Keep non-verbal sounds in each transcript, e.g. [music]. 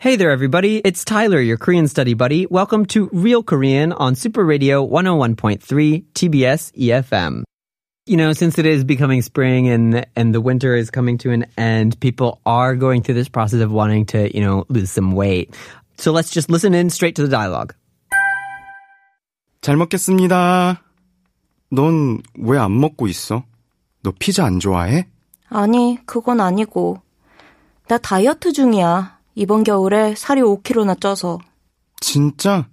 Hey there, everybody. It's Tyler, your Korean study buddy. Welcome to Real Korean on Super Radio 101.3 TBS EFM. You know, since it is becoming spring and and the winter is coming to an end, people are going through this process of wanting to, you know, lose some weight. So let's just listen in straight to the dialogue. 잘 먹겠습니다. 넌 왜 안 먹고 있어? 너 피자 안 좋아해? 아니, 그건 아니고. 나 다이어트 중이야. 이번 겨울에 살이 5kg나 쪄서. 진짜?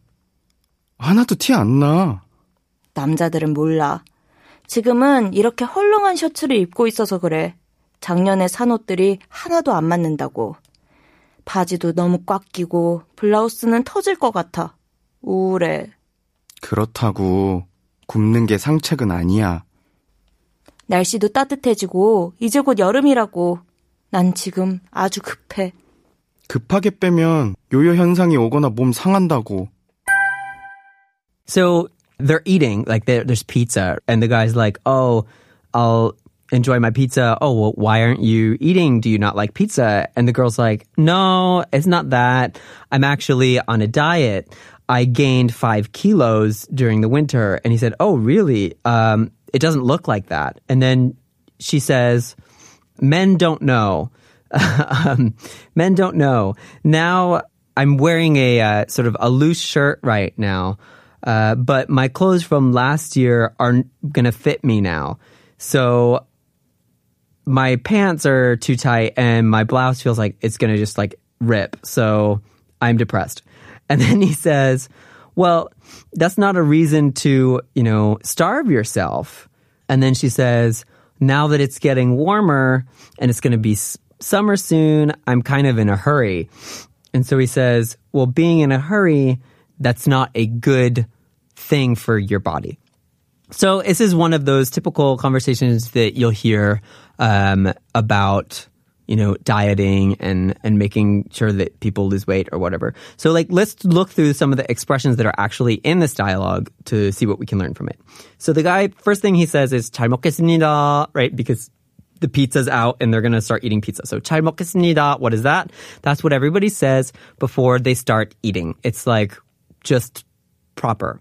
하나도 티 안 나. 남자들은 몰라. 지금은 이렇게 헐렁한 셔츠를 입고 있어서 그래. 작년에 산 옷들이 하나도 안 맞는다고. 바지도 너무 꽉 끼고 블라우스는 터질 것 같아. 우울해. 그렇다고 굽는 게 상책은 아니야. 날씨도 따뜻해지고 이제 곧 여름이라고. 난 지금 아주 급해. 급하게 빼면 요요 현상이 오거나 몸 상한다고. So they're eating, like there- there's pizza, and the guy's like, oh, I'll enjoy my pizza. Oh, well, why aren't you eating? Do you not like pizza? And the girl's like, no, it's not that. I'm actually on a diet. I gained five kilos during the winter. And he said, oh, really? Um, it doesn't look like that. And then she says, men don't know. [laughs] um, men don't know. Now I'm wearing a uh, sort of a loose shirt right now, uh, but my clothes from last year are going to fit me now. So my pants are too tight and my blouse feels like it's going to just like rip. So I'm depressed. [laughs] And then he says, well, that's not a reason to, you know, starve yourself. And then she says, now that it's getting warmer and it's going to be summer soon, I'm kind of in a hurry. And so he says, well, being in a hurry, that's not a good thing for your body. So this is one of those typical conversations that you'll hear um, about, you know, dieting and and making sure that people lose weight or whatever. So like, let's look through some of the expressions that are actually in this dialogue to see what we can learn from it. So the guy, first thing he says is 잘 먹겠습니다, right? Because the pizza's out and they're gonna start eating pizza. So 잘 먹겠습니다. What is that? That's what everybody says before they start eating. It's like just proper.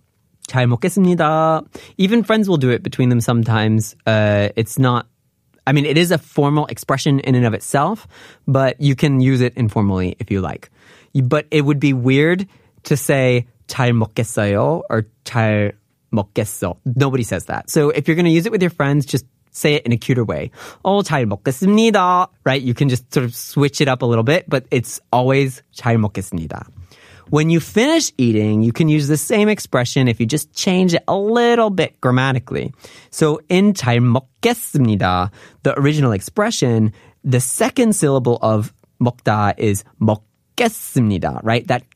잘 먹겠습니다. Even friends will do it between them sometimes. Uh, it's not, I mean, it is a formal expression in and of itself, but you can use it informally if you like. You- But it would be weird to say 잘 먹겠어요 or 잘 먹겠어. Nobody says that. So if you're going to use it with your friends, just say it in a cuter way. Oh, 잘 먹겠습니다. Right? You can just sort of switch it up a little bit, but it's always 잘 먹겠습니다. When you finish eating, you can use the same expression if you just change it a little bit grammatically. So in 잘 먹겠습니다, the original expression, the second syllable of 먹다 is 먹겠습니다, right? That get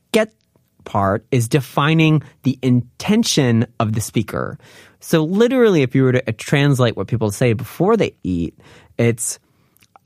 part is defining the intention of the speaker. So literally, if you were to uh, translate what people say before they eat, it's,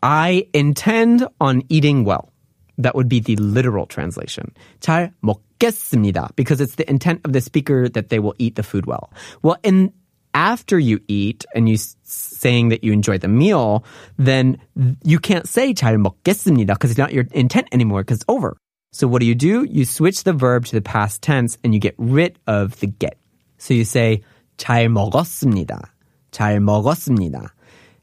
I intend on eating well. That would be the literal translation. 잘 먹겠습니다. Because it's the intent of the speaker that they will eat the food well. Well, in after you eat and you s- saying that you enjoy the meal, then you can't say 잘 먹겠습니다 because it's not your intent anymore because it's over. So what do you do? You switch the verb to the past tense and you get rid of the get. So you say 잘 먹었습니다. 잘 먹었습니다.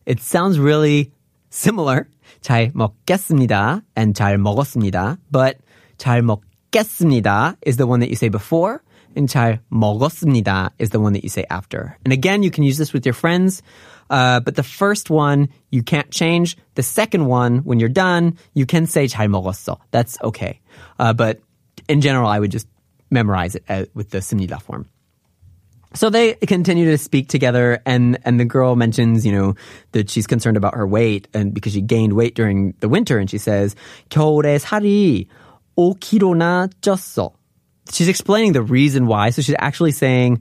It sounds really similar. 잘 먹겠습니다 and 잘 먹었습니다. But 잘 먹겠습니다 is the one that you say before and 잘 먹었습니다 is the one that you say after. And again, you can use this with your friends. Uh, but the first one you can't change. The second one, when you're done, you can say 잘 먹었어. That's okay. Uh, but in general, I would just memorize it uh, with the 습니다 form. So they continue to speak together, and and the girl mentions, you know, that she's concerned about her weight, and because she gained weight during the winter, and she says, 겨울에 살이 5kg나 쪘어. she's explaining the reason why. So she's actually saying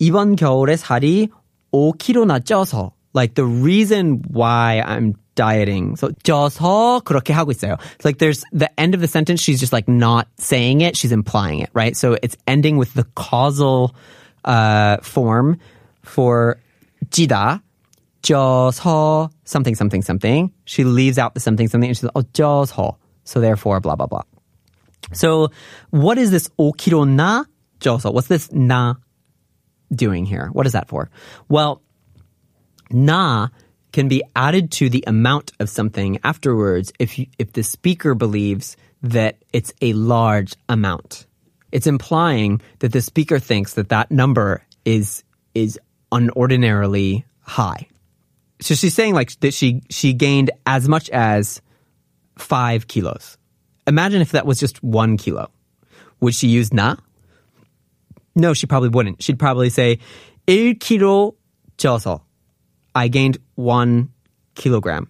이번 겨울에 살이 5kg나 쪄서 like the reason why I'm dieting. So 쪄서 그렇게 하고 있어요. It's like there's the end of the sentence she's just like not saying it, she's implying it, right? So it's ending with the causal uh form for 찌다 쪄서 something something something. She leaves out the something something and she's like oh 쪄서. So therefore blah blah blah. So what is this 5kg나 쪄서? What's this na doing here? What is that for? Well, na can be added to the amount of something afterwards if you, if the speaker believes that it's a large amount. It's implying that the speaker thinks that that number is is unordinarily high. So she's saying like that she she gained as much as five kilos. Imagine if that was just one kilo. Would she use na? No, she probably wouldn't. She'd probably say 1 kilo 쪄서. I gained one kilogram.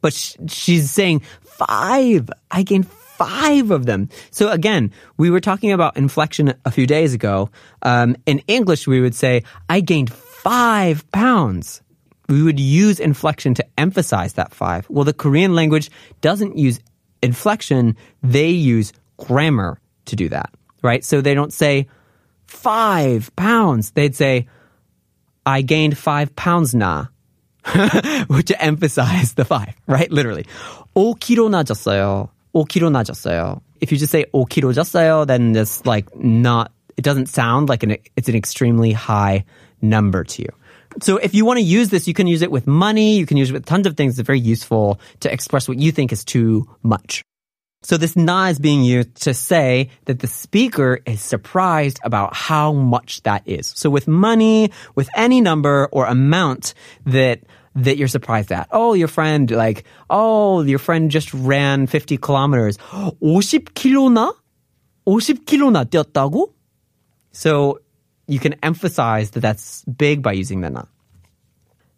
But sh- she's saying five. I gained five of them. So again, we were talking about inflection a few days ago. Um, in English, we would say, I gained five pounds. We would use inflection to emphasize that five. Well, the Korean language doesn't use inflection. They use grammar to do that, right? So they don't say five pounds. They'd say, I gained five pounds na. [laughs] to emphasize the five, right? Literally. 5kg 나졌어요. 5kg 나졌어요. If you just say 5kg 졌어요, then it's like not, it doesn't sound like an, it's an extremely high number to you. So if you want to use this, you can use it with money, you can use it with tons of things. It's very useful to express what you think is too much. So this na is being used to say that the speaker is surprised about how much that is. So with money, with any number or amount that that you're surprised at. Oh, your friend, like, oh, your friend just ran 50 kilometers. 50kg나? 50kg나 뛰었다고? So you can emphasize that that's big by using the na.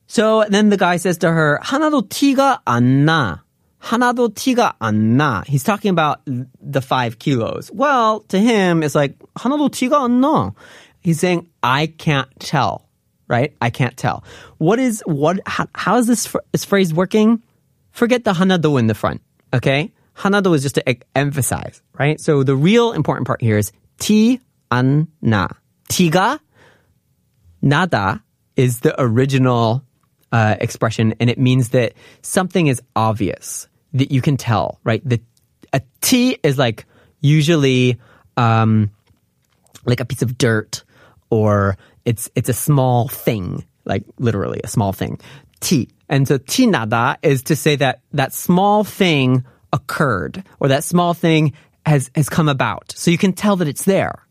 So then the guy says to her, 하나도 티가 안 나. 하나도 티가 안 나. He's talking about the five kilos. Well, to him, it's like, 하나도 티가 안 나. He's saying, I can't tell, right? I can't tell. What is, what, how, how is this, fr- this phrase working? Forget the 하나도 in the front, okay? 하나도 is just to e- emphasize, right? So the real important part here is 티, 안, 나. 티가, nada is the original uh, expression, and it means that something is obvious that you can tell, right? The a T is like usually um, like a piece of dirt, or it's it's a small thing, like literally a small thing. T and so T nada is to say that that small thing occurred, or that small thing has has come about, so you can tell that it's there.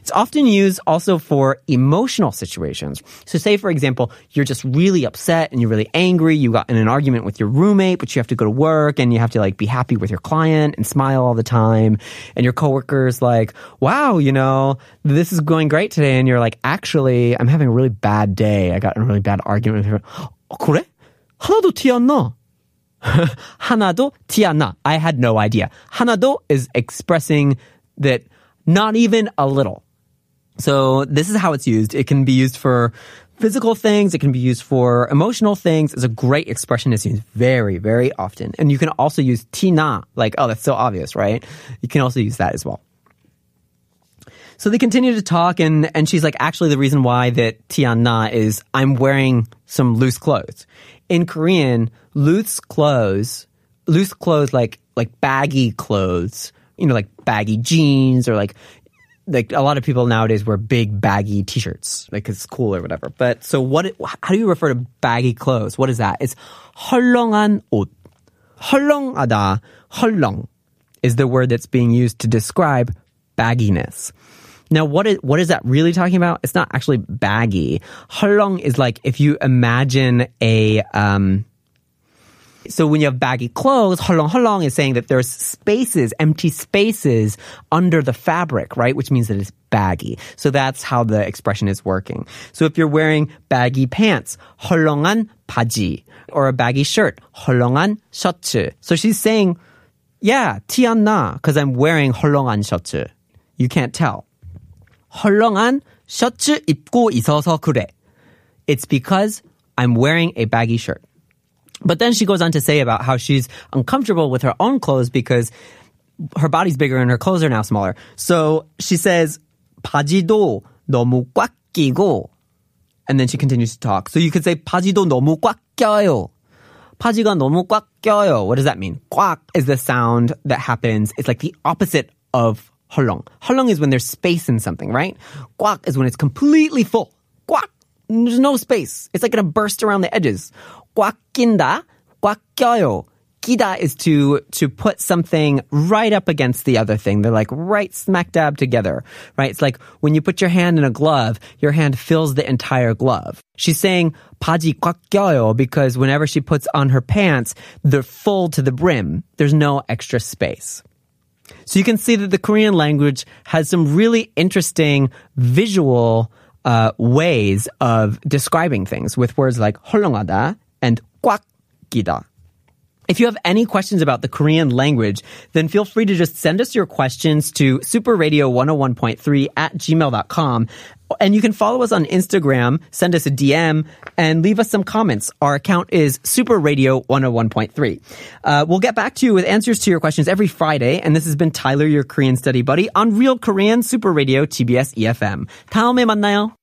It's often used also for emotional situations. So say, for example, you're just really upset and you're really angry. You got in an argument with your roommate, but you have to go to work and you have to like be happy with your client and smile all the time. And your coworker's like, wow, you know, this is going great today. And you're like, actually, I'm having a really bad day. I got in a really bad argument with her. 어, 그래? 하나도 티 안 나. [laughs] 하나도 티 안 나. I had no idea. 하나도 is expressing that not even a little. So this is how it's used. It can be used for physical things. It can be used for emotional things. It's a great expression. It's used very, very often. And you can also use tina, like, oh, that's so obvious, right? You can also use that as well. So they continue to talk and, and she's like, actually the reason why that tiana is I'm wearing some loose clothes. In Korean, loose clothes, loose clothes like, like baggy clothes, you know, like baggy jeans or like, like a lot of people nowadays wear big baggy t-shirts, like 'cause it's cool or whatever. But so what, it- how do you refer to baggy clothes? What is that? It's 헐렁한 옷. 헐렁하다, 헐렁 is the word that's being used to describe bagginess. Now, what is what is that really talking about? It's not actually baggy. 헐렁 is like if you imagine a um, so when you have baggy clothes, 헐렁헐렁 is saying that there's spaces, empty spaces under the fabric, right? Which means that it's baggy. So that's how the expression is working. So if you're wearing baggy pants, 헐렁한 바지, or a baggy shirt, 헐렁한 셔츠. So she's saying, yeah, 티 안 나, because I'm wearing 헐렁한 셔츠. You can't tell. 헐렁한 셔츠 입고 있어서 그래. It's because I'm wearing a baggy shirt. But then she goes on to say about how she's uncomfortable with her own clothes because her body's bigger and her clothes are now smaller. So she says, 바지도 너무 꽉 끼고. And then she continues to talk. So you could say, 바지도 너무 꽉 껴요. 바지가 너무 꽉 껴요. What does that mean? 꽉 is the sound that happens. It's like the opposite of 헐렁. 헐렁 is when there's space in something, right? 꽉 is when it's completely full. 꽉. There's no space. It's like gonna burst around the edges. 꽉 낀다. 꽉 껴요. 끼다 is to to put something right up against the other thing. They're like right smack dab together, right? It's like when you put your hand in a glove, your hand fills the entire glove. She's saying 바지 꽉 껴요 because whenever she puts on her pants, they're full to the brim. There's no extra space. So you can see that the Korean language has some really interesting visual uh, ways of describing things with words like 헐렁하다 and 꽉 끼다. If you have any questions about the Korean language, then feel free to just send us your questions to superradio101.3 at gmail.com. And you can follow us on Instagram, send us a DM, and leave us some comments. Our account is superradio101.3. Uh, we'll get back to you with answers to your questions every Friday. And this has been Tyler, your Korean study buddy, on Real Korean Super Radio TBS EFM. 다음에 만나요.